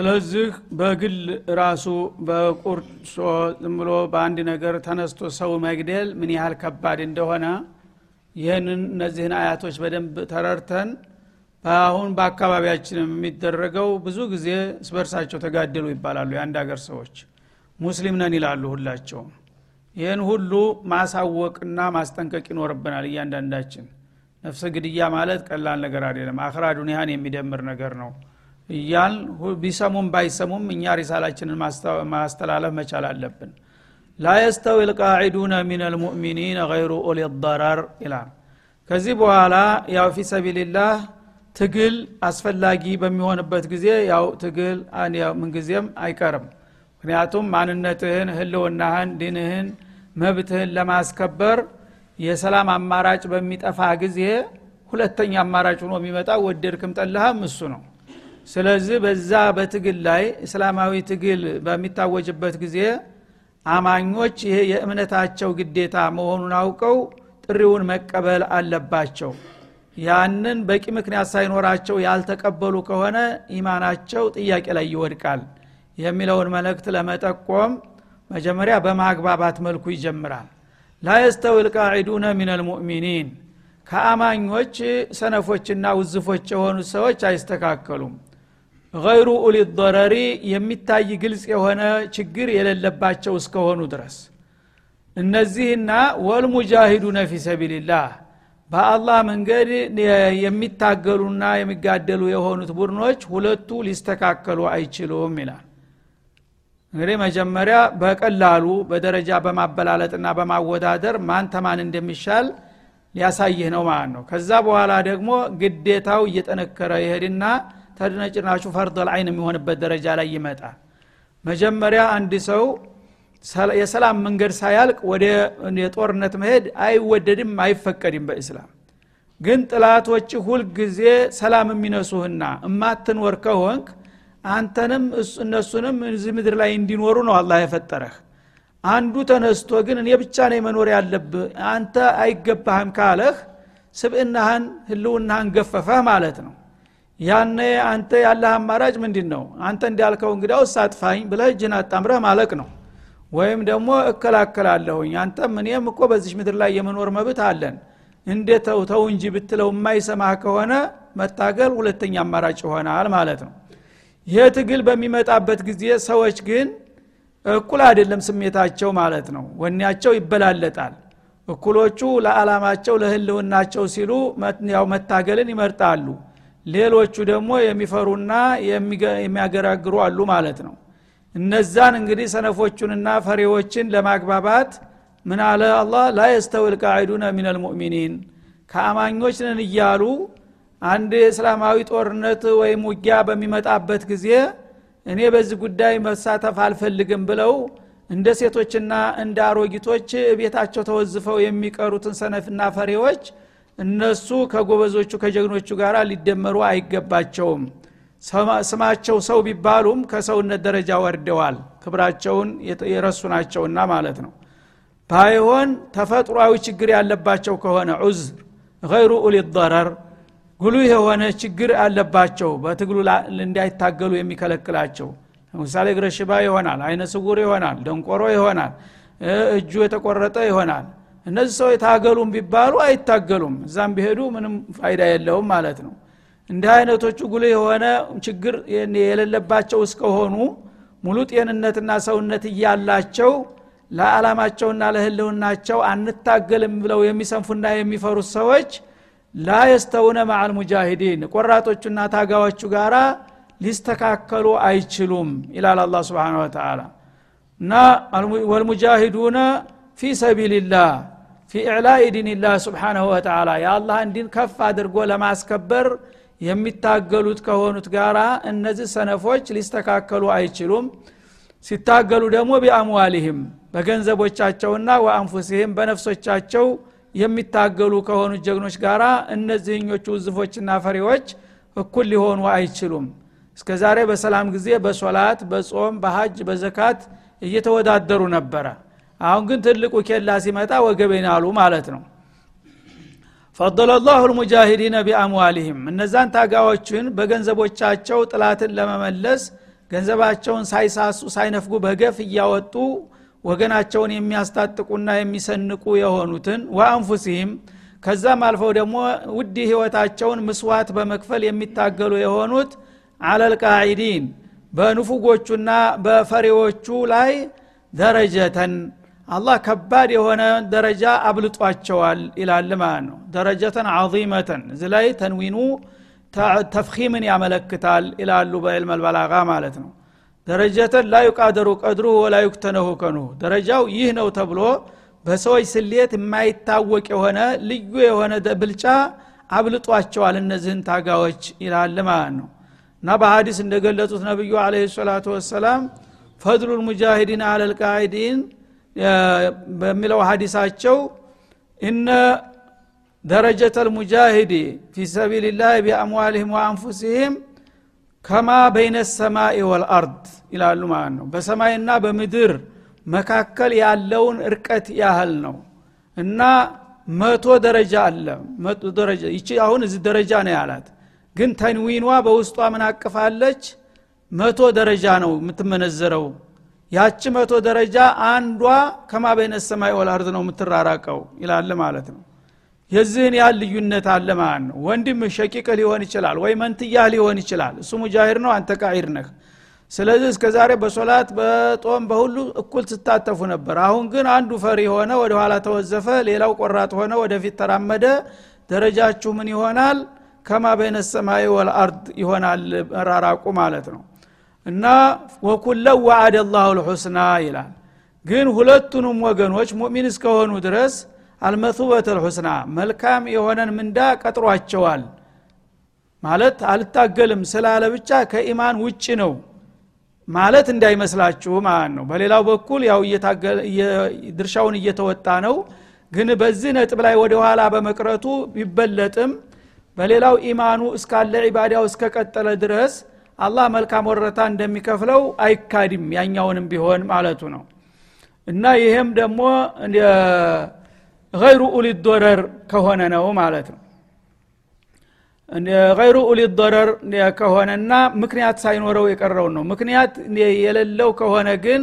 ስለዚህ በግል ራሱ በቁርሶ ዝም ብሎ በአንድ ነገር ተነስቶ ሰው መግደል ምን ያህል ከባድ እንደሆነ ይህንን እነዚህን አያቶች በደንብ ተረርተን አሁን በአካባቢያችንም የሚደረገው ብዙ ጊዜ እስበርሳቸው ተጋደሉ ይባላሉ የአንድ ሀገር ሰዎች። ሙስሊም ነን ይላሉ ሁላቸውም። ይህን ሁሉ ማሳወቅና ማስጠንቀቅ ይኖርብናል እያንዳንዳችን። ነፍሰ ግድያ ማለት ቀላል ነገር አይደለም። አክራ ዱኒያን የሚደምር ነገር ነው እያል ቢሰሙም ባይሰሙም እኛ ሪሳላችንን ማስተላለፍ መቻል አለብን። ላ የስተዊ ልቃዒዱነ ሚን ልሙእሚኒን ገይሩ ኡሊ ضረር ይላል። ከዚህ በኋላ ያው ፊ ሰቢልላህ ትግል አስፈላጊ በሚሆንበት ጊዜ ያው ትግል ምንጊዜም አይቀርም። ምክንያቱም ማንነትህን ህልውናህን ዲንህን መብትህን ለማስከበር የሰላም አማራጭ በሚጠፋ ጊዜ ሁለተኛ አማራጭ ሆኖ የሚመጣ ወደድክም ጠላህም እሱ ነው ስለዚህ በዛ በትግል ላይ እስላማዊ ትግል በሚታወጅበት ጊዜ አማኞች ይሄ የእምነታቸው ግዴታ መሆኑን አውቀው ጥሪውን መቀበል አለባቸው። ያንን በቂ ምክንያት ሳይኖራቸው ያልተቀበሉ ከሆነ ኢማናቸው ጥያቄ ላይ ይወድቃል የሚለውን መልእክት ለመጠቆም መጀመሪያ በማግባባት መልኩ ይጀምራል። ላ የስተዊ ልቃዒዱነ ምን ልሙእሚኒን ከአማኞች ሰነፎችና ውዝፎች የሆኑት ሰዎች አይስተካከሉም ገይሩ ኡሊ ضረሪ የሚታይ ግልጽ የሆነ ችግር የሌለባቸው እስከሆኑ ድረስ እነዚህና ወልሙጃሂዱነ ፊ ሰቢልላህ በአላህ መንገድ የሚታገሉና የሚጋደሉ የሆኑት ቡድኖች ሁለቱ ሊስተካከሉ አይችሉም ይላል እንግዲህ መጀመሪያ በቀላሉ በደረጃ በማበላለጥና በማወዳደር ማን ተማን እንደሚሻል ሊያሳይህ ነው ማለት ነው ከዛ በኋላ ደግሞ ግዴታው እየጠነከረ ይሄድና ተድነጭናሹ ፈርዶል አይን የሚሆንበት ደረጃ ላይ ይመጣል። መጀመሪያ አንድ ሰው የሰላም መንገድ ሳያልቅ ወደ የጦርነት መሄድ አይወደድም አይፈቀድም በእስላም። ግን ጥላቶች ሁልጊዜ ሰላም የሚነሱህና እማትኖር ከሆንክ አንተንም እነሱንም እዚህ ምድር ላይ እንዲኖሩ ነው አላህ የፈጠረህ። አንዱ ተነስቶ ግን እኔ ብቻ ነው መኖር ያለብህ አንተ አይገባህም ካለህ ስብእናህን ህልውናህን ገፈፈህ ማለት ነው ያነ አንተ ያለህ አማራጭ ምንድን ነው አንተ እንዳልከው እንግዲያው ሳጥፋኝ ብለህ እጅን አጣምረህ ማለቅ ነው። ወይም ደግሞ እከላከላለሁኝ። አንተም እኔም እኮ በዚች ምድር ላይ የመኖር መብት አለን። እንደ ተው ተው እንጂ ብትለው የማይሰማህ ከሆነ መታገል ሁለተኛ አማራጭ ይሆናል ማለት ነው። ይህ ትግል በሚመጣበት ጊዜ ሰዎች ግን እኩል አይደለም ስሜታቸው ማለት ነው። ወኔያቸው ይበላለጣል። እኩሎቹ ለዓላማቸው ለህልውናቸው ሲሉ ያው መታገልን ይመርጣሉ ሌሎቹ ደግሞ የሚፈሩና የሚያገራግሩ አሉ ማለት ነው። እነዛን እንግዲህ ሰነፎቹንና ፈሬዎችን ለማግባባት ምን አለ አላህ? ላ የስተዊ ልቃዒዱነ ምን ልሙእሚኒን ከአማኞች ነን እያሉ አንድ እስላማዊ ጦርነት ወይም ውጊያ በሚመጣበት ጊዜ እኔ በዚህ ጉዳይ መሳተፍ አልፈልግም ብለው እንደ ሴቶችና እንደ አሮጊቶች ቤታቸው ተወዝፈው የሚቀሩትን ሰነፍና ፈሬዎች እነሱ ከጎበዞቹ ከጀግኖቹ ጋር ሊደመሩ አይገባቸውም። ስማቸው ሰው ቢባሉም ከሰውነት ደረጃ ወርደዋል። ክብራቸውን የረሱ ናቸውና ማለት ነው። ባይሆን ተፈጥሯዊ ችግር ያለባቸው ከሆነ ዑዝር ገይሩ ኡሊ ضረር ጉሉህ የሆነ ችግር አለባቸው። በትግሉ እንዳይታገሉ የሚከለክላቸው ለምሳሌ እግረ ሽባ ይሆናል አይነ ስውር ይሆናል ደንቆሮ ይሆናል እጁ የተቆረጠ ይሆናል እነዚህ ሰው የታገሉም ቢባሉ አይታገሉም። እዛም ቢሄዱ ምንም ፋይዳ የለውም ማለት ነው። እንዲህ አይነቶቹ ጉልህ የሆነ ችግር የሌለባቸው እስከሆኑ ሙሉ ጤንነትና ሰውነት እያላቸው ለዓላማቸውና ለህልውናቸው አንታገልም ብለው የሚሰንፉና የሚፈሩት ሰዎች ላ የስተውነ ማዓል ሙጃሂዲን ቆራጦቹና ታጋዎቹ ጋራ ሊስተካከሉ አይችሉም ይላል አላ ስብን ወተላ እና ወልሙጃሂዱነ ፊ ሰቢልላህ ፊ ኢዕላኢ ዲንላህ ስብሓንሁ ወተላ የአላህን ዲን ከፍ አድርጎ ለማስከበር የሚታገሉት ከሆኑት ጋራ እነዚህ ሰነፎች ሊስተካከሉ አይችሉም። ሲታገሉ ደግሞ ቢአምዋሊህም በገንዘቦቻቸውና ወአንፉሲህም በነፍሶቻቸው የሚታገሉ ከሆኑ ጀግኖች ጋር እነዚህኞቹ ውዝፎችና ፈሪዎች እኩል ሊሆኑ አይችሉም። እስከ ዛሬ በሰላም ጊዜ በሶላት በጾም በሀጅ በዘካት እየተወዳደሩ ነበረ አሁን ግን ትልቁ ኬላ ሲመጣ ወገቤን አሉ ማለት ነው። ፈضለ ላሁ ልሙጃሂዲነ ቢአምዋሊህም እነዛን ታጋዎችን በገንዘቦቻቸው ጥላትን ለመመለስ ገንዘባቸውን ሳይሳሱ ሳይነፍጉ በገፍ እያወጡ ወገናቸውን የሚያስታጥቁና የሚሰንቁ የሆኑትን ወአንፉሲህም ከዛም አልፈው ደግሞ ውድ ህይወታቸውን ምስዋት በመክፈል የሚታገሉ የሆኑት አለልቃዒዲን በንፉጎቹና በፈሪዎቹ ላይ ደረጀተን አላህ ከባድ የሆነ ደረጃ አብልጧቸዋል ይላል ማለት ነው። ደረጀተን አዚመተን እዚ ላይ ተንዊኑ ተፍኺምን ያመለክታል ይላሉ በዕልም ማለት ነው። ደረጀተን ላ ቀድሩ ወላ ዩክተነሁ ደረጃው ይህ ነው ተብሎ በሰዎች ስሌት የማይታወቅ የሆነ ልዩ የሆነ ብልጫ አብልጧቸዋል እነዚህን ታጋዎች ይላል ማለት ነው። እና በሀዲስ እንደገለጹት ነቢዩ አለ ሰላቱ ወሰላም ፈድሉ ልሙጃሂዲን አለ ልቃዒዲን በሚለው ሀዲሳቸው እነ ደረጀተ ልሙጃሂዲ ፊ ሰቢልላህ ቢአምዋልህም ወአንፉሲህም ከማ በይነ ሰማይ ወልአርድ ይላሉ ማለት ነው። በሰማይና በምድር መካከል ያለውን እርቀት ያህል ነው። እና መቶ ደረጃ አለ። መቶ ደረጃ ይቺ አሁን እዚህ ደረጃ ነው ያላት። ግን ተንዊኗ በውስጧ ምን አቅፋለች? መቶ ደረጃ ነው የምትመነዘረው ያቺ መቶ ደረጃ አንዷ ከማ በይነ ሰማይ ወልአርድ ነው የምትራራቀው? ይላል ማለት ነው። የዚህን ያህል ልዩነት አለ ማለት ነው። ወንድም ሸቂቅ ሊሆን ይችላል ወይ መንትያህ ሊሆን ይችላል። እሱ ሙጃሂር ነው አንተ ቃዒር ነህ። ስለዚህ እስከ ዛሬ በሶላት በጦም በሁሉ እኩል ትታተፉ ነበር። አሁን ግን አንዱ ፈሪ ሆነ ወደ ኋላ ተወዘፈ ሌላው ቆራጥ ሆነ ወደፊት ተራመደ። ደረጃችሁ ምን ይሆናል? ከማ በይነ ሰማይ ወልአርድ ይሆናል መራራቁ ማለት ነው እና ወኩለው ላሁ ልሑስና ይላል። ግን ሁለቱንም ወገኖች ሙእሚን እስከሆኑ ድረስ አልመቱበት ልሑስና መልካም የሆነን ምንዳ ቀጥሯቸዋል። ማለት አልታገልም ስላለ ብቻ ከኢማን ውጭ ነው ማለት እንዳይመስላችሁ ማለት ነው። በሌላው በኩል ያው ድርሻውን እየተወጣ ነው። ግን በዚህ ነጥብ ላይ ወደ ኋላ በመቅረቱ ቢበለጥም በሌላው ኢማኑ እስካለ ዒባዳው እስከቀጠለ ድረስ አላህ መልካም ወረታ እንደሚከፍለው አይካድም ያኛውንም ቢሆን ማለቱ ነው። እና ይህም ደግሞ ገይሩ ኡሊ ዶረር ከሆነ ነው ማለት ነው። ገይሩ ኡሊ ዶረር ከሆነና ምክንያት ሳይኖረው የቀረውን ነው። ምክንያት የሌለው ከሆነ ግን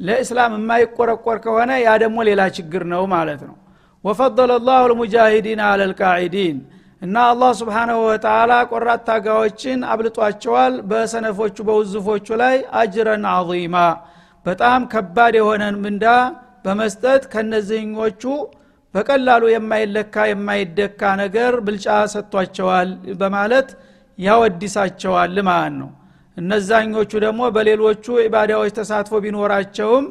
ለእስላም የማይቆረቆር ከሆነ ያ ደግሞ ሌላ ችግር ነው ማለት ነው። ወፈضለ ላሁ ልሙጃሂዲን አለ ልቃዒዲን እና አላህ ስብሓናሁ ወተላ ቆራት ታጋዎችን አብልጧቸዋል በሰነፎቹ በውዝፎቹ ላይ አጅረን አዚማ በጣም ከባድ የሆነን ምንዳ በመስጠት ከነዚህኞቹ በቀላሉ የማይለካ የማይደካ ነገር ብልጫ ሰጥቷቸዋል በማለት ያወዲሳቸዋል ማለት ነው። እነዛኞቹ ደግሞ በሌሎቹ ኢባዳዎች ተሳትፎ ቢኖራቸውም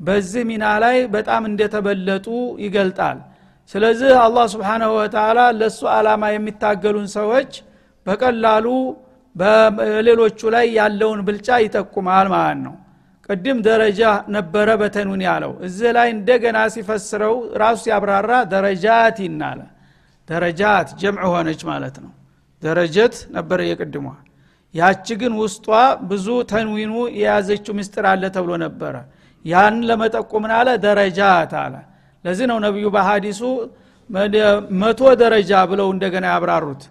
በዚህ ሚና ላይ በጣም እንደተበለጡ ይገልጣል ስለዚህ አላህ ስብሓናሁ ወተላ ለእሱ ዓላማ የሚታገሉን ሰዎች በቀላሉ በሌሎቹ ላይ ያለውን ብልጫ ይጠቁማል ማለት ነው። ቅድም ደረጃ ነበረ በተኑን ያለው እዚህ ላይ እንደገና ሲፈስረው ራሱ ሲያብራራ ደረጃት ይናለ ደረጃት ጀምዕ ሆነች ማለት ነው። ደረጀት ነበረ የቅድሟ። ያቺ ግን ውስጧ ብዙ ተንዊኑ የያዘችው ምስጢር አለ ተብሎ ነበረ። ያን ለመጠቆምን አለ? ደረጃት አለ ለዚህ ነው ነቢዩ በሀዲሱ መቶ ደረጃ ብለው እንደገና ያብራሩት።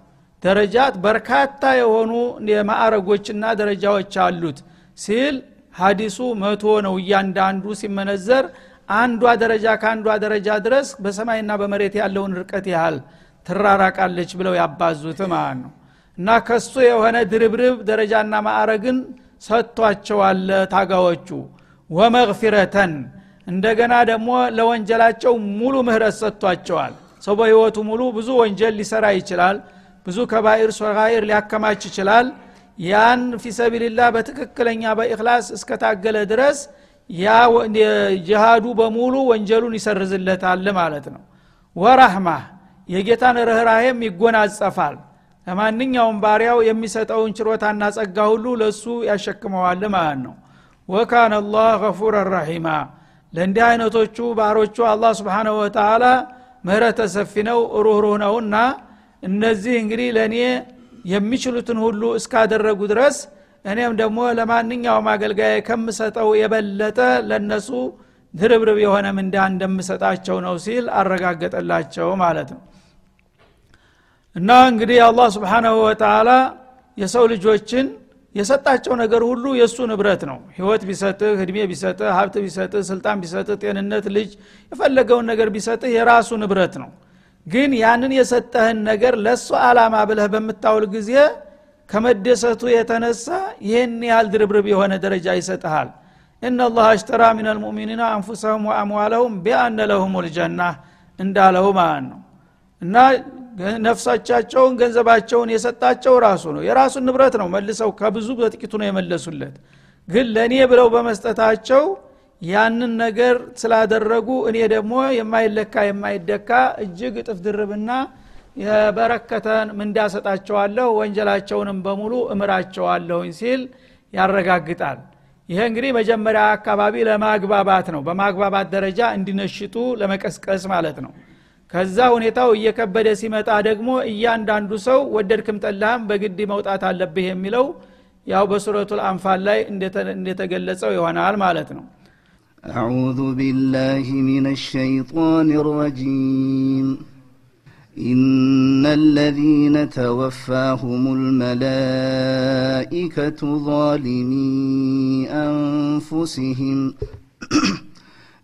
ደረጃት በርካታ የሆኑ የማዕረጎችና ደረጃዎች አሉት ሲል ሀዲሱ መቶ ነው እያንዳንዱ ሲመነዘር አንዷ ደረጃ ከአንዷ ደረጃ ድረስ በሰማይና በመሬት ያለውን ርቀት ያህል ትራራቃለች ብለው ያባዙት ማለት ነው። እና ከሱ የሆነ ድርብርብ ደረጃና ማዕረግን ሰጥቷቸዋል ታጋዮቹ። ومغفرة እንደገና ደግሞ ለወንጀላቸው ሙሉ ምህረት ሰጥቷቸዋል። ሰው በህይወቱ ሙሉ ብዙ ወንጀል ሊሰራ ይችላል ብዙ كبائر صغائر ሊያከማች ይችላል። ያን في سبيل الله በትክክለኛ በ إخلاص እስከታገለ ድረስ ያ ጅሃዱ በሙሉ ወንጀሉን ይሰርዝለታል ማለት ነው። ወራህማ የጌታን ርኅራሄም ይጎናጸፋል። ለማንኛውም ባሪያው የሚሰጠውን ችሮታና ጸጋ ሁሉ ለእሱ ያሸክመዋል ማለት ነው። ወካነ አላህ ገፉረ ረሒማ ለእንዲህ አይነቶቹ ባሮቹ አላህ ስብሓንሁ ወተላ ምህረተ ሰፊ ነው ሩህሩህ ነውና እነዚህ እንግዲህ ለእኔ የሚችሉትን ሁሉ እስካደረጉ ድረስ እኔም ደግሞ ለማንኛውም አገልጋይ ከምሰጠው የበለጠ ለነሱ ድርብርብ የሆነ ምንዳ እንደምሰጣቸው ነው ሲል አረጋገጠላቸው ማለት ነው። እና እንግዲህ አላህ ስብሓናሁ ወተላ የሰው ልጆችን የሰጣቸው ነገር ሁሉ የእሱ ንብረት ነው። ህይወት ቢሰጥህ እድሜ ቢሰጥህ ሀብት ቢሰጥህ ስልጣን ቢሰጥህ ጤንነት ልጅ የፈለገውን ነገር ቢሰጥህ የራሱ ንብረት ነው። ግን ያንን የሰጠህን ነገር ለእሱ አላማ ብለህ በምታውል ጊዜ ከመደሰቱ የተነሳ ይህን ያህል ድርብርብ የሆነ ደረጃ ይሰጥሃል። እናላህ አሽተራ ምን ልሙእሚኒና አንፉሰሁም ወአምዋለሁም ቢአነ ለሁም ልጀና እንዳለው ማለት ነው እና ነፍሳቻቸውን ገንዘባቸውን የሰጣቸው ራሱ ነው። የራሱን ንብረት ነው መልሰው ከብዙ በጥቂቱ ነው የመለሱለት። ግን ለእኔ ብለው በመስጠታቸው ያንን ነገር ስላደረጉ እኔ ደግሞ የማይለካ የማይደካ እጅግ እጥፍ ድርብና የበረከተን ምንዳ ወንጀላቸውንም በሙሉ እምራቸዋለሁኝ ሲል ያረጋግጣል። ይሄ እንግዲህ መጀመሪያ አካባቢ ለማግባባት ነው። በማግባባት ደረጃ እንዲነሽጡ ለመቀስቀስ ማለት ነው ከዛ ሁኔታው እየከበደ ሲመጣ ደግሞ እያንዳንዱ ሰው ወደድክም ጠላህም በግድ መውጣት አለብህ የሚለው ያው በሱረቱ ልአንፋል ላይ እንደተገለጸው ይሆናል ማለት ነው أعوذ بالله من الشيطان الرجيم إن الذين توفاهم الملائكة ظالمي أنفسهم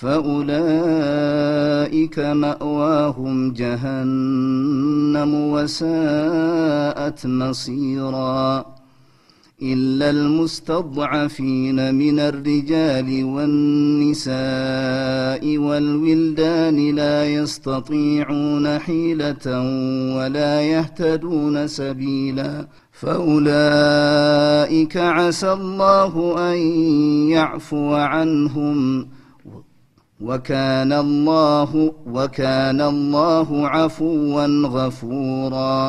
فأولئك مأواهم جهنم وساءت مصيرا إلا المستضعفين من الرجال والنساء والولدان لا يستطيعون حيلة ولا يهتدون سبيلا فأولئك عسى الله أن يعفو عنهم وكان الله وكان الله عفوا غفورا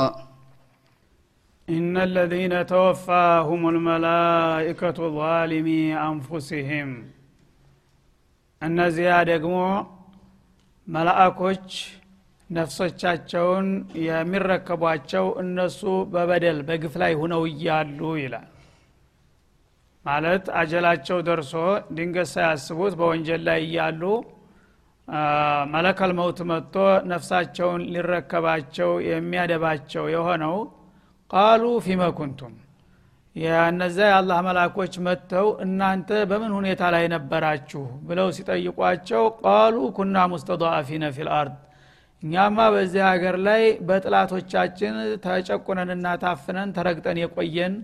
إن الذين توفاهم الملائكة ظالمي أنفسهم እነዚያ ደግሞ መላእኮች ነፍሶቻቸውን የሚረከቧቸው እነሱ በበደል በግፍ ላይ ሁነው እያሉ ይላል ማለት አጀላቸው ደርሶ ድንገት ሳያስቡት በወንጀል ላይ እያሉ መለከል መውት መጥቶ ነፍሳቸውን ሊረከባቸው የሚያደባቸው የሆነው ቃሉ ፊመ ኩንቱም። የአላህ መላኮች መጥተው እናንተ በምን ሁኔታ ላይ ነበራችሁ ብለው ሲጠይቋቸው ቃሉ ኩና ሙስተضአፊነ ፊል አርድ። እኛማ በዚህ ሀገር ላይ በጥላቶቻችን ተጨቁነንና ታፍነን ተረግጠን የቆየን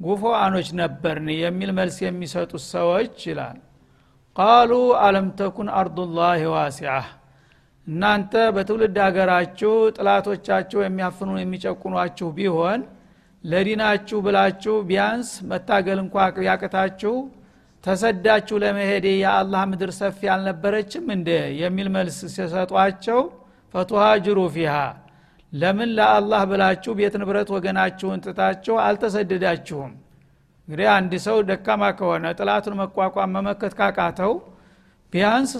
ጉፎአኖች ነበርን የሚል መልስ የሚሰጡት ሰዎች ይላል። ቃሉ አለም ተኩን አርዱላህ ዋሲዓ እናንተ በትውልድ ሀገራችሁ ጥላቶቻችሁ የሚያፍኑ የሚጨቁኗችሁ ቢሆን ለዲናችሁ ብላችሁ ቢያንስ መታገል እንኳ ያቅታችሁ ተሰዳችሁ ለመሄድ የአላህ ምድር ሰፊ አልነበረችም እንደ የሚል መልስ ሲሰጧቸው ፈቱሃጅሩ ፊሃ ለምን ለአላህ ብላችሁ ቤት ንብረት ወገናችሁን ትታችሁ አልተሰደዳችሁም? እንግዲህ አንድ ሰው ደካማ ከሆነ ጥላቱን መቋቋም መመከት ካቃተው ቢያንስ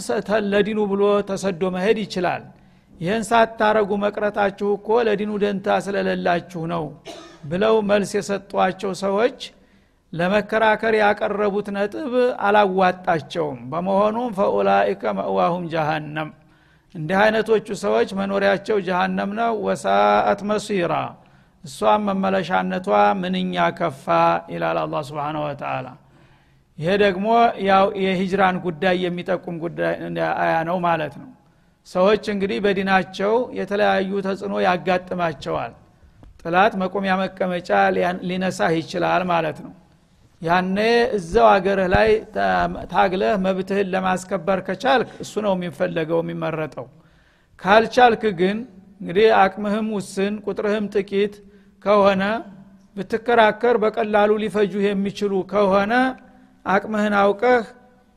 ለዲኑ ብሎ ተሰዶ መሄድ ይችላል። ይህን ሳታረጉ መቅረታችሁ እኮ ለዲኑ ደንታ ስለሌላችሁ ነው ብለው መልስ የሰጧቸው ሰዎች ለመከራከር ያቀረቡት ነጥብ አላዋጣቸውም። በመሆኑም ፈኡላኢከ መእዋሁም ጀሃነም እንዲህ አይነቶቹ ሰዎች መኖሪያቸው ጀሃነም ነው። ወሳአት መሲራ እሷም መመለሻነቷ ምንኛ ከፋ ይላል አላ ስብን ወተላ ይሄ ደግሞ ያው የሂጅራን ጉዳይ የሚጠቁም አያ ነው ማለት ነው። ሰዎች እንግዲህ በዲናቸው የተለያዩ ተጽዕኖ ያጋጥማቸዋል። ጥላት መቆሚያ መቀመጫ ሊነሳህ ይችላል ማለት ነው ያኔ እዛው አገርህ ላይ ታግለህ መብትህን ለማስከበር ከቻልክ እሱ ነው የሚፈለገው የሚመረጠው። ካልቻልክ ግን እንግዲህ አቅምህም ውስን ቁጥርህም ጥቂት ከሆነ ብትከራከር በቀላሉ ሊፈጁህ የሚችሉ ከሆነ አቅምህን አውቀህ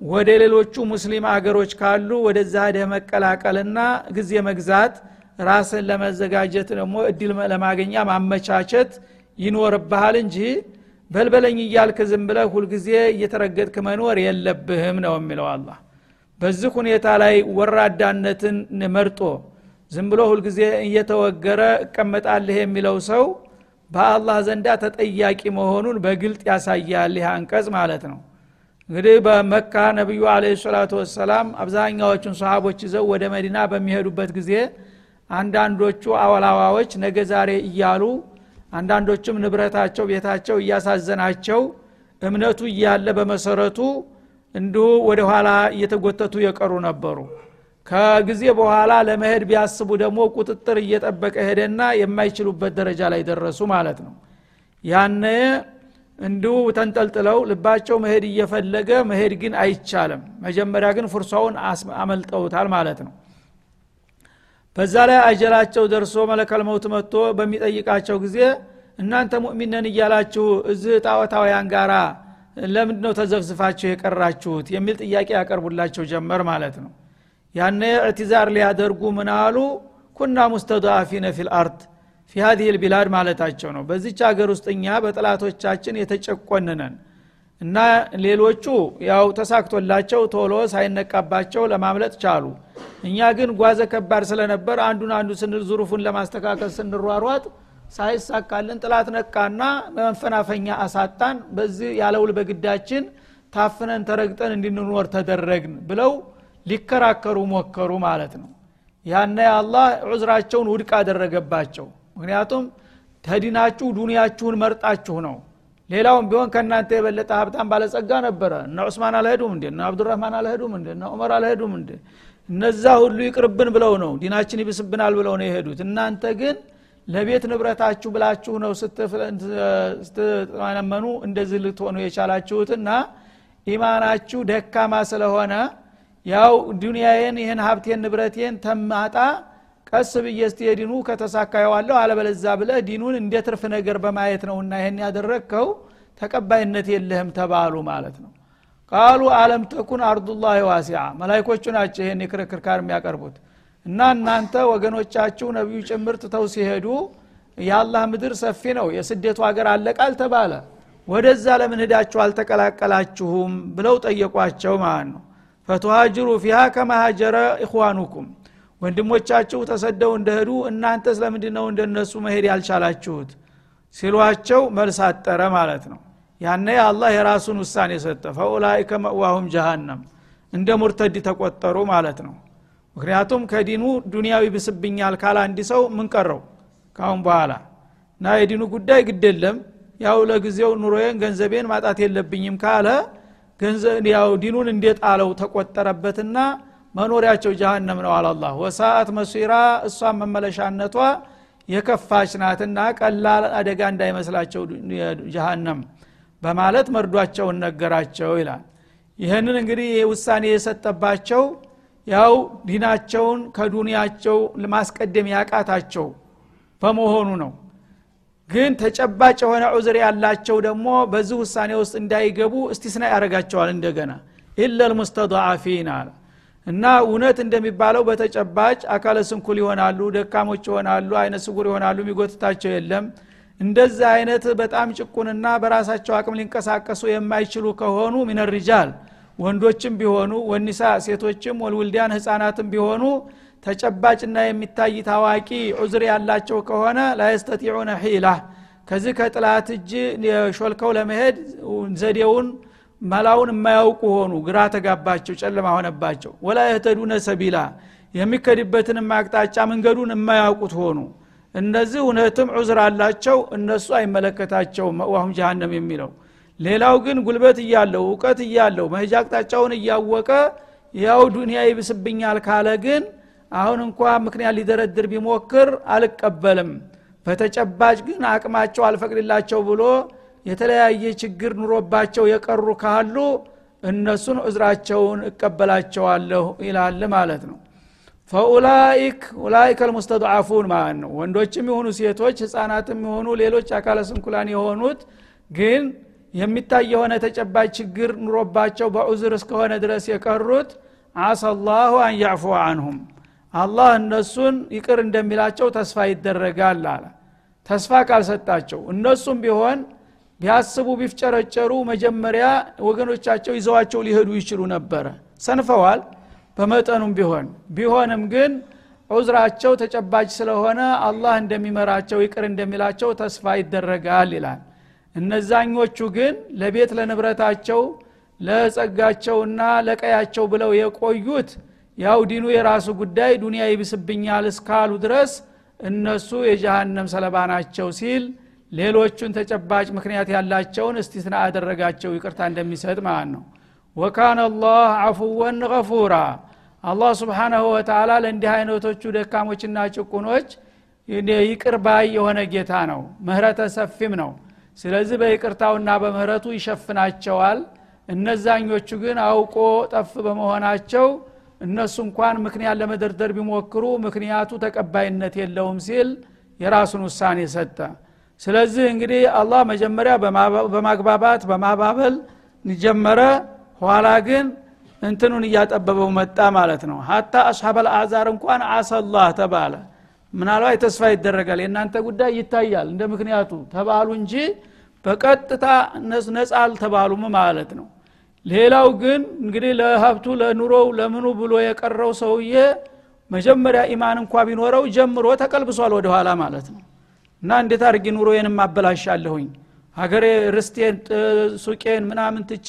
ወደ ሌሎቹ ሙስሊም አገሮች ካሉ ወደዛ ሄደህ መቀላቀልና ጊዜ መግዛት ራስን ለመዘጋጀት ደግሞ እድል ለማገኛ ማመቻቸት ይኖርብሃል እንጂ በልበለኝ እያልክ ዝም ብለህ ሁልጊዜ እየተረገጥክ መኖር የለብህም ነው የሚለው አላህ። በዚህ ሁኔታ ላይ ወራዳነትን መርጦ ዝም ብሎ ሁልጊዜ እየተወገረ እቀመጣልህ የሚለው ሰው በአላህ ዘንዳ ተጠያቂ መሆኑን በግልጥ ያሳያል አንቀጽ ማለት ነው። እንግዲህ በመካ ነቢዩ አለ ሰላቱ ወሰላም አብዛኛዎቹን ሰሃቦች ይዘው ወደ መዲና በሚሄዱበት ጊዜ አንዳንዶቹ አወላዋዎች ነገ ዛሬ እያሉ አንዳንዶቹም ንብረታቸው ቤታቸው እያሳዘናቸው እምነቱ እያለ በመሰረቱ እንዲሁ ወደ ኋላ እየተጎተቱ የቀሩ ነበሩ። ከጊዜ በኋላ ለመሄድ ቢያስቡ ደግሞ ቁጥጥር እየጠበቀ ሄደና የማይችሉበት ደረጃ ላይ ደረሱ ማለት ነው። ያነ እንዲሁ ተንጠልጥለው ልባቸው መሄድ እየፈለገ መሄድ ግን አይቻልም። መጀመሪያ ግን ፍርሷውን አመልጠውታል ማለት ነው በዛ ላይ አጀላቸው ደርሶ መለከል መውት መጥቶ በሚጠይቃቸው ጊዜ እናንተ ሙእሚነን እያላችሁ እዚህ ጣዖታውያን ጋራ ለምንድ ነው ተዘፍዝፋችሁ የቀራችሁት? የሚል ጥያቄ ያቀርቡላቸው ጀመር ማለት ነው። ያነ እዕትዛር ሊያደርጉ ምናሉ ኩና ሙስተضአፊነ ፊ ልአርድ ፊ ሀዚህ ልቢላድ ማለታቸው ነው። በዚች ሀገር ውስጥ እኛ በጥላቶቻችን የተጨቆንነን እና ሌሎቹ ያው ተሳክቶላቸው ቶሎ ሳይነቃባቸው ለማምለጥ ቻሉ። እኛ ግን ጓዘ ከባድ ስለነበር አንዱን አንዱ ስንል ዙሩፉን ለማስተካከል ስንሯሯጥ ሳይሳካልን ጥላት ነቃና በመፈናፈኛ አሳጣን። በዚህ ያለውል በግዳችን ታፍነን ተረግጠን እንድንኖር ተደረግን ብለው ሊከራከሩ ሞከሩ ማለት ነው። ያነ አላህ ዑዝራቸውን ውድቅ አደረገባቸው። ምክንያቱም ተዲናችሁ ዱንያችሁን መርጣችሁ ነው ሌላውም ቢሆን ከእናንተ የበለጠ ሀብታም ባለጸጋ ነበረ። እነ ዑስማን አልሄዱም እንዴ? እነ አብዱራህማን አልሄዱም እንዴ? እነ ዑመር አልሄዱም እንዴ? እነዛ ሁሉ ይቅርብን ብለው ነው ዲናችን ይብስብናል ብለው ነው የሄዱት። እናንተ ግን ለቤት ንብረታችሁ ብላችሁ ነው ስትመነመኑ እንደዚህ ልትሆኑ የቻላችሁትና ኢማናችሁ ደካማ ስለሆነ ያው ዱንያዬን ይህን ሀብቴን ንብረቴን ተማጣ ቀስ ብዬ እስቲ የዲኑ ከተሳካየዋለሁ አለበለዛ ብለህ ዲኑን እንደ ትርፍ ነገር በማየት ነውና ይህን ያደረግከው። ተቀባይነት የለህም ተባሉ ማለት ነው። ቃሉ አለም ተኩን አርዱላህ ዋሲዓ። መላይኮቹ ናቸው ይህን የክርክር ካር የሚያቀርቡት። እና እናንተ ወገኖቻችሁ ነቢዩ ጭምር ትተው ሲሄዱ የአላህ ምድር ሰፊ ነው የስደቱ ሀገር አለቃል ተባለ። ወደዛ ለምን ሂዳችሁ አልተቀላቀላችሁም ብለው ጠየቋቸው ማለት ነው። ፈቱሃጅሩ ፊሃ ከማሃጀረ ኢኽዋኑኩም ወንድሞቻችሁ ተሰደው እንደሄዱ እናንተ ስለምንድ ነው እንደነሱ መሄድ ያልቻላችሁት? ሲሏቸው መልስ አጠረ ማለት ነው። ያነ አላህ የራሱን ውሳኔ ሰጠ። ፈኡላይከ መእዋሁም ጀሃነም። እንደ ሙርተድ ተቆጠሩ ማለት ነው። ምክንያቱም ከዲኑ ዱንያዊ ብስብኛል ካለ አንድ ሰው ምን ቀረው? ካሁን በኋላ እና የዲኑ ጉዳይ ግድ የለም። ያው ለጊዜው ኑሮዬን ገንዘቤን ማጣት የለብኝም ካለ ያው ዲኑን እንደጣለው ተቆጠረበትና መኖሪያቸው ጀሃነም ነው አላላህ ወሳአት መሲራ እሷን መመለሻነቷ የከፋች ናትና ቀላል አደጋ እንዳይመስላቸው ጀሃነም በማለት መርዷቸውን ነገራቸው ይላል። ይህንን እንግዲህ ውሳኔ የሰጠባቸው ያው ዲናቸውን ከዱንያቸው ለማስቀደም ያቃታቸው በመሆኑ ነው። ግን ተጨባጭ የሆነ ዑዝር ያላቸው ደግሞ በዚህ ውሳኔ ውስጥ እንዳይገቡ እስቲስና ያደረጋቸዋል እንደገና። ኢለ ልሙስተضዓፊን አለ እና እውነት እንደሚባለው በተጨባጭ አካለ ስንኩል ይሆናሉ ደካሞች ይሆናሉ አይነ ስጉር ይሆናሉ የሚጎትታቸው የለም። እንደዚህ አይነት በጣም ጭቁንና በራሳቸው አቅም ሊንቀሳቀሱ የማይችሉ ከሆኑ ሚን ሪጃል ወንዶችም ቢሆኑ ወኒሳ ሴቶችም ወልውልዲያን ህፃናትም ቢሆኑ ተጨባጭና የሚታይ ታዋቂ ዑዝር ያላቸው ከሆነ ላየስተጢዑነ ሒላ። ከዚህ ከጥላት እጅ ሾልከው ለመሄድ ዘዴውን መላውን የማያውቁ ሆኑ። ግራ ተጋባቸው ጨለማ ሆነባቸው። ወላ የህተዱነ ሰቢላ የሚከድበትንም አቅጣጫ መንገዱን የማያውቁት ሆኑ። እነዚህ እውነትም ዑዝር አላቸው እነሱ አይመለከታቸውም። መዋሁም ጀሃነም የሚለው ሌላው ግን ጉልበት እያለው እውቀት እያለው መሄጃ አቅጣጫውን እያወቀ ያው ዱንያ ይብስብኛል ካለ ግን አሁን እንኳ ምክንያት ሊደረድር ቢሞክር አልቀበልም። በተጨባጭ ግን አቅማቸው አልፈቅድላቸው ብሎ የተለያየ ችግር ኑሮባቸው የቀሩ ካሉ እነሱን እዝራቸውን እቀበላቸዋለሁ ይላል ማለት ነው። فأولئك أولئك المستضعفون ማለት ነው። ወንዶችም የሆኑ ሴቶች ህፃናትም የሆኑ ሌሎች አካለ ስንኩላን የሆኑት ግን የሚታይ የሆነ ተጨባጭ ችግር ኑሮባቸው በ عذر እስከሆነ ድረስ የቀሩት አሰላሁ አን ያዕፉ አንሁም። አላህ እነሱን ይቅር እንደሚላቸው ተስፋ ይደረጋል አለ። ተስፋ ካልሰጣቸው እነሱም ቢሆን ቢያስቡ ቢፍጨረጨሩ መጀመሪያ ወገኖቻቸው ይዘዋቸው ሊሄዱ ይችሉ ነበረ ሰንፈዋል። በመጠኑም ቢሆን ቢሆንም ግን ዑዝራቸው ተጨባጭ ስለሆነ አላህ እንደሚመራቸው ይቅር እንደሚላቸው ተስፋ ይደረጋል ይላል። እነዛኞቹ ግን ለቤት ለንብረታቸው ለጸጋቸውና ለቀያቸው ብለው የቆዩት ያው ዲኑ የራሱ ጉዳይ ዱንያ ይብስብኛል እስካሉ ድረስ እነሱ የጀሃነም ሰለባ ናቸው ሲል ሌሎቹን ተጨባጭ ምክንያት ያላቸውን استثناء አደረጋቸው ይቅርታ እንደሚሰጥ ማለት ነው። وكان الله عفوا غفورا። አላህ سبحانه وتعالى ለእንዲህ አይነቶቹ ደካሞችና ጭቁኖች ይቅር ባይ የሆነ ጌታ ነው ምህረተ ሰፊም ነው። ስለዚህ በይቅርታውና በምህረቱ ይሸፍናቸዋል። እነዛኞቹ ግን አውቆ ጠፍ በመሆናቸው እነሱ እንኳን ምክንያት ለመደርደር ቢሞክሩ ምክንያቱ ተቀባይነት የለውም ሲል የራሱን ውሳኔ ሰጠ ስለዚህ እንግዲህ አላህ መጀመሪያ በማግባባት በማባበል ጀመረ። ኋላ ግን እንትኑን እያጠበበው መጣ ማለት ነው። ሀታ አስሓበል አዛር እንኳን አሰላህ ተባለ። ምናልባት ተስፋ ይደረጋል። የእናንተ ጉዳይ ይታያል። እንደ ምክንያቱ ተባሉ እንጂ በቀጥታ ነጻ አልተባሉም ማለት ነው። ሌላው ግን እንግዲህ ለሀብቱ ለኑሮው ለምኑ ብሎ የቀረው ሰውዬ መጀመሪያ ኢማን እንኳ ቢኖረው ጀምሮ ተቀልብሷል ወደኋላ ማለት ነው እና እንዴት አድርጊ ኑሮዬንም አበላሻለሁኝ? ሀገሬ ርስቴን ሱቄን ምናምን ትቼ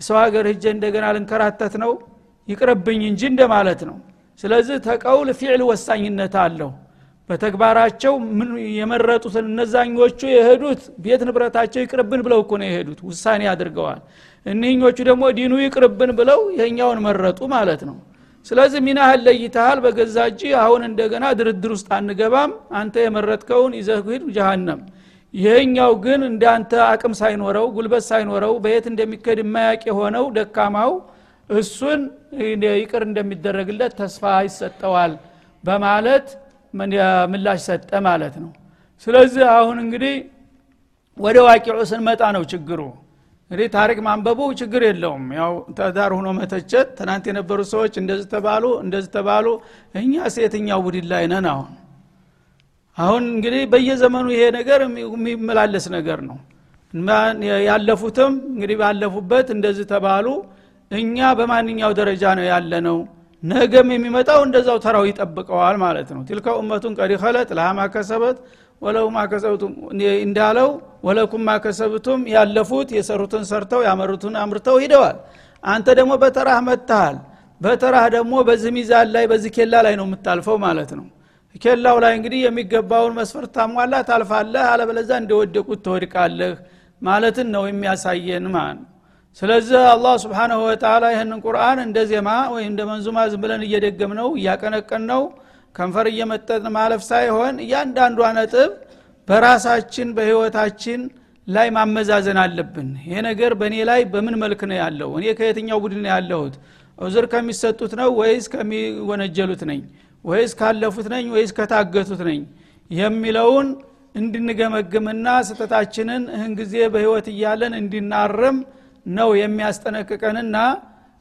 ሰው ሀገር ህጀ እንደገና ልንከራተት ነው? ይቅርብኝ እንጂ እንደማለት ነው። ስለዚህ ተቀውል ፊዕል ወሳኝነት አለው። በተግባራቸው የመረጡትን እነዛኞቹ የሄዱት ቤት ንብረታቸው ይቅርብን ብለው እኮ ነው የሄዱት። ውሳኔ አድርገዋል። እኒህኞቹ ደግሞ ዲኑ ይቅርብን ብለው ይሄኛውን መረጡ ማለት ነው ስለዚህ ሚናህል ለይተሃል በገዛ እጅ አሁን እንደገና ድርድር ውስጥ አንገባም። አንተ የመረጥከውን ይዘህ ሂድ ይሄኛው ግን እንዳንተ አቅም ሳይኖረው ጉልበት ሳይኖረው በየት እንደሚከድ የማያቅ የሆነው ደካማው እሱን ይቅር እንደሚደረግለት ተስፋ ይሰጠዋል በማለት ምላሽ ሰጠ ማለት ነው። ስለዚህ አሁን እንግዲህ ወደ ዋቂዑ ስንመጣ ነው ችግሩ እንግዲህ ታሪክ ማንበቡ ችግር የለውም። ያው ተዳር ሆኖ መተቸት ትናንት የነበሩ ሰዎች እንደዚህ ተባሉ እንደዚህ ተባሉ። እኛ ሴትኛው ቡድን ላይ ነን አሁን። አሁን እንግዲህ በየዘመኑ ይሄ ነገር የሚመላለስ ነገር ነው። ያለፉትም እንግዲህ ባለፉበት እንደዚህ ተባሉ። እኛ በማንኛው ደረጃ ነው ያለ ነው ነገም የሚመጣው እንደዛው ተራው ይጠብቀዋል ማለት ነው። ትልከ ኡመቱን ቀዲ ኸለት ለሃ ወለው ማከሰብቱም እንዳለው ወለኩም ማከሰብቱም ያለፉት የሰሩትን ሰርተው ያመሩትን አምርተው ሂደዋል። አንተ ደግሞ በተራህ መጥተሃል። በተራህ ደግሞ በዚህ ሚዛን ላይ በዚህ ኬላ ላይ ነው የምታልፈው ማለት ነው። ኬላው ላይ እንግዲህ የሚገባውን መስፈርት ታሟላ ታልፋለህ አለበለዛ እንደወደቁት ትወድቃለህ ማለትን ነው የሚያሳየን ማለት ነው ስለዚህ አላህ ስብሓናሁ ወተላ ይህንን ቁርአን እንደ ዜማ ወይም እንደ መንዙማ ዝም ብለን እየደገም ነው እያቀነቀን ነው ከንፈር እየመጠን ማለፍ ሳይሆን እያንዳንዷ ነጥብ በራሳችን በህይወታችን ላይ ማመዛዘን አለብን። ይሄ ነገር በእኔ ላይ በምን መልክ ነው ያለው? እኔ ከየትኛው ቡድን ነው ያለሁት? ዑዝር ከሚሰጡት ነው ወይስ ከሚወነጀሉት ነኝ? ወይስ ካለፉት ነኝ ወይስ ከታገቱት ነኝ? የሚለውን እንድንገመግምና ስተታችንን እህን ጊዜ በህይወት እያለን እንዲናርም ነው የሚያስጠነቅቀንና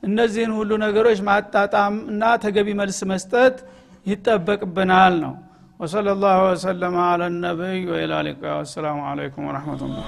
እነዚህን ሁሉ ነገሮች ማጣጣም እና ተገቢ መልስ መስጠት ይጠበቅብናል ነው። ወሰለ ላሁ ወሰለማ አለ ነቢይ ወኢላ ወሰላሙ አለይኩም ወረሕመቱላህ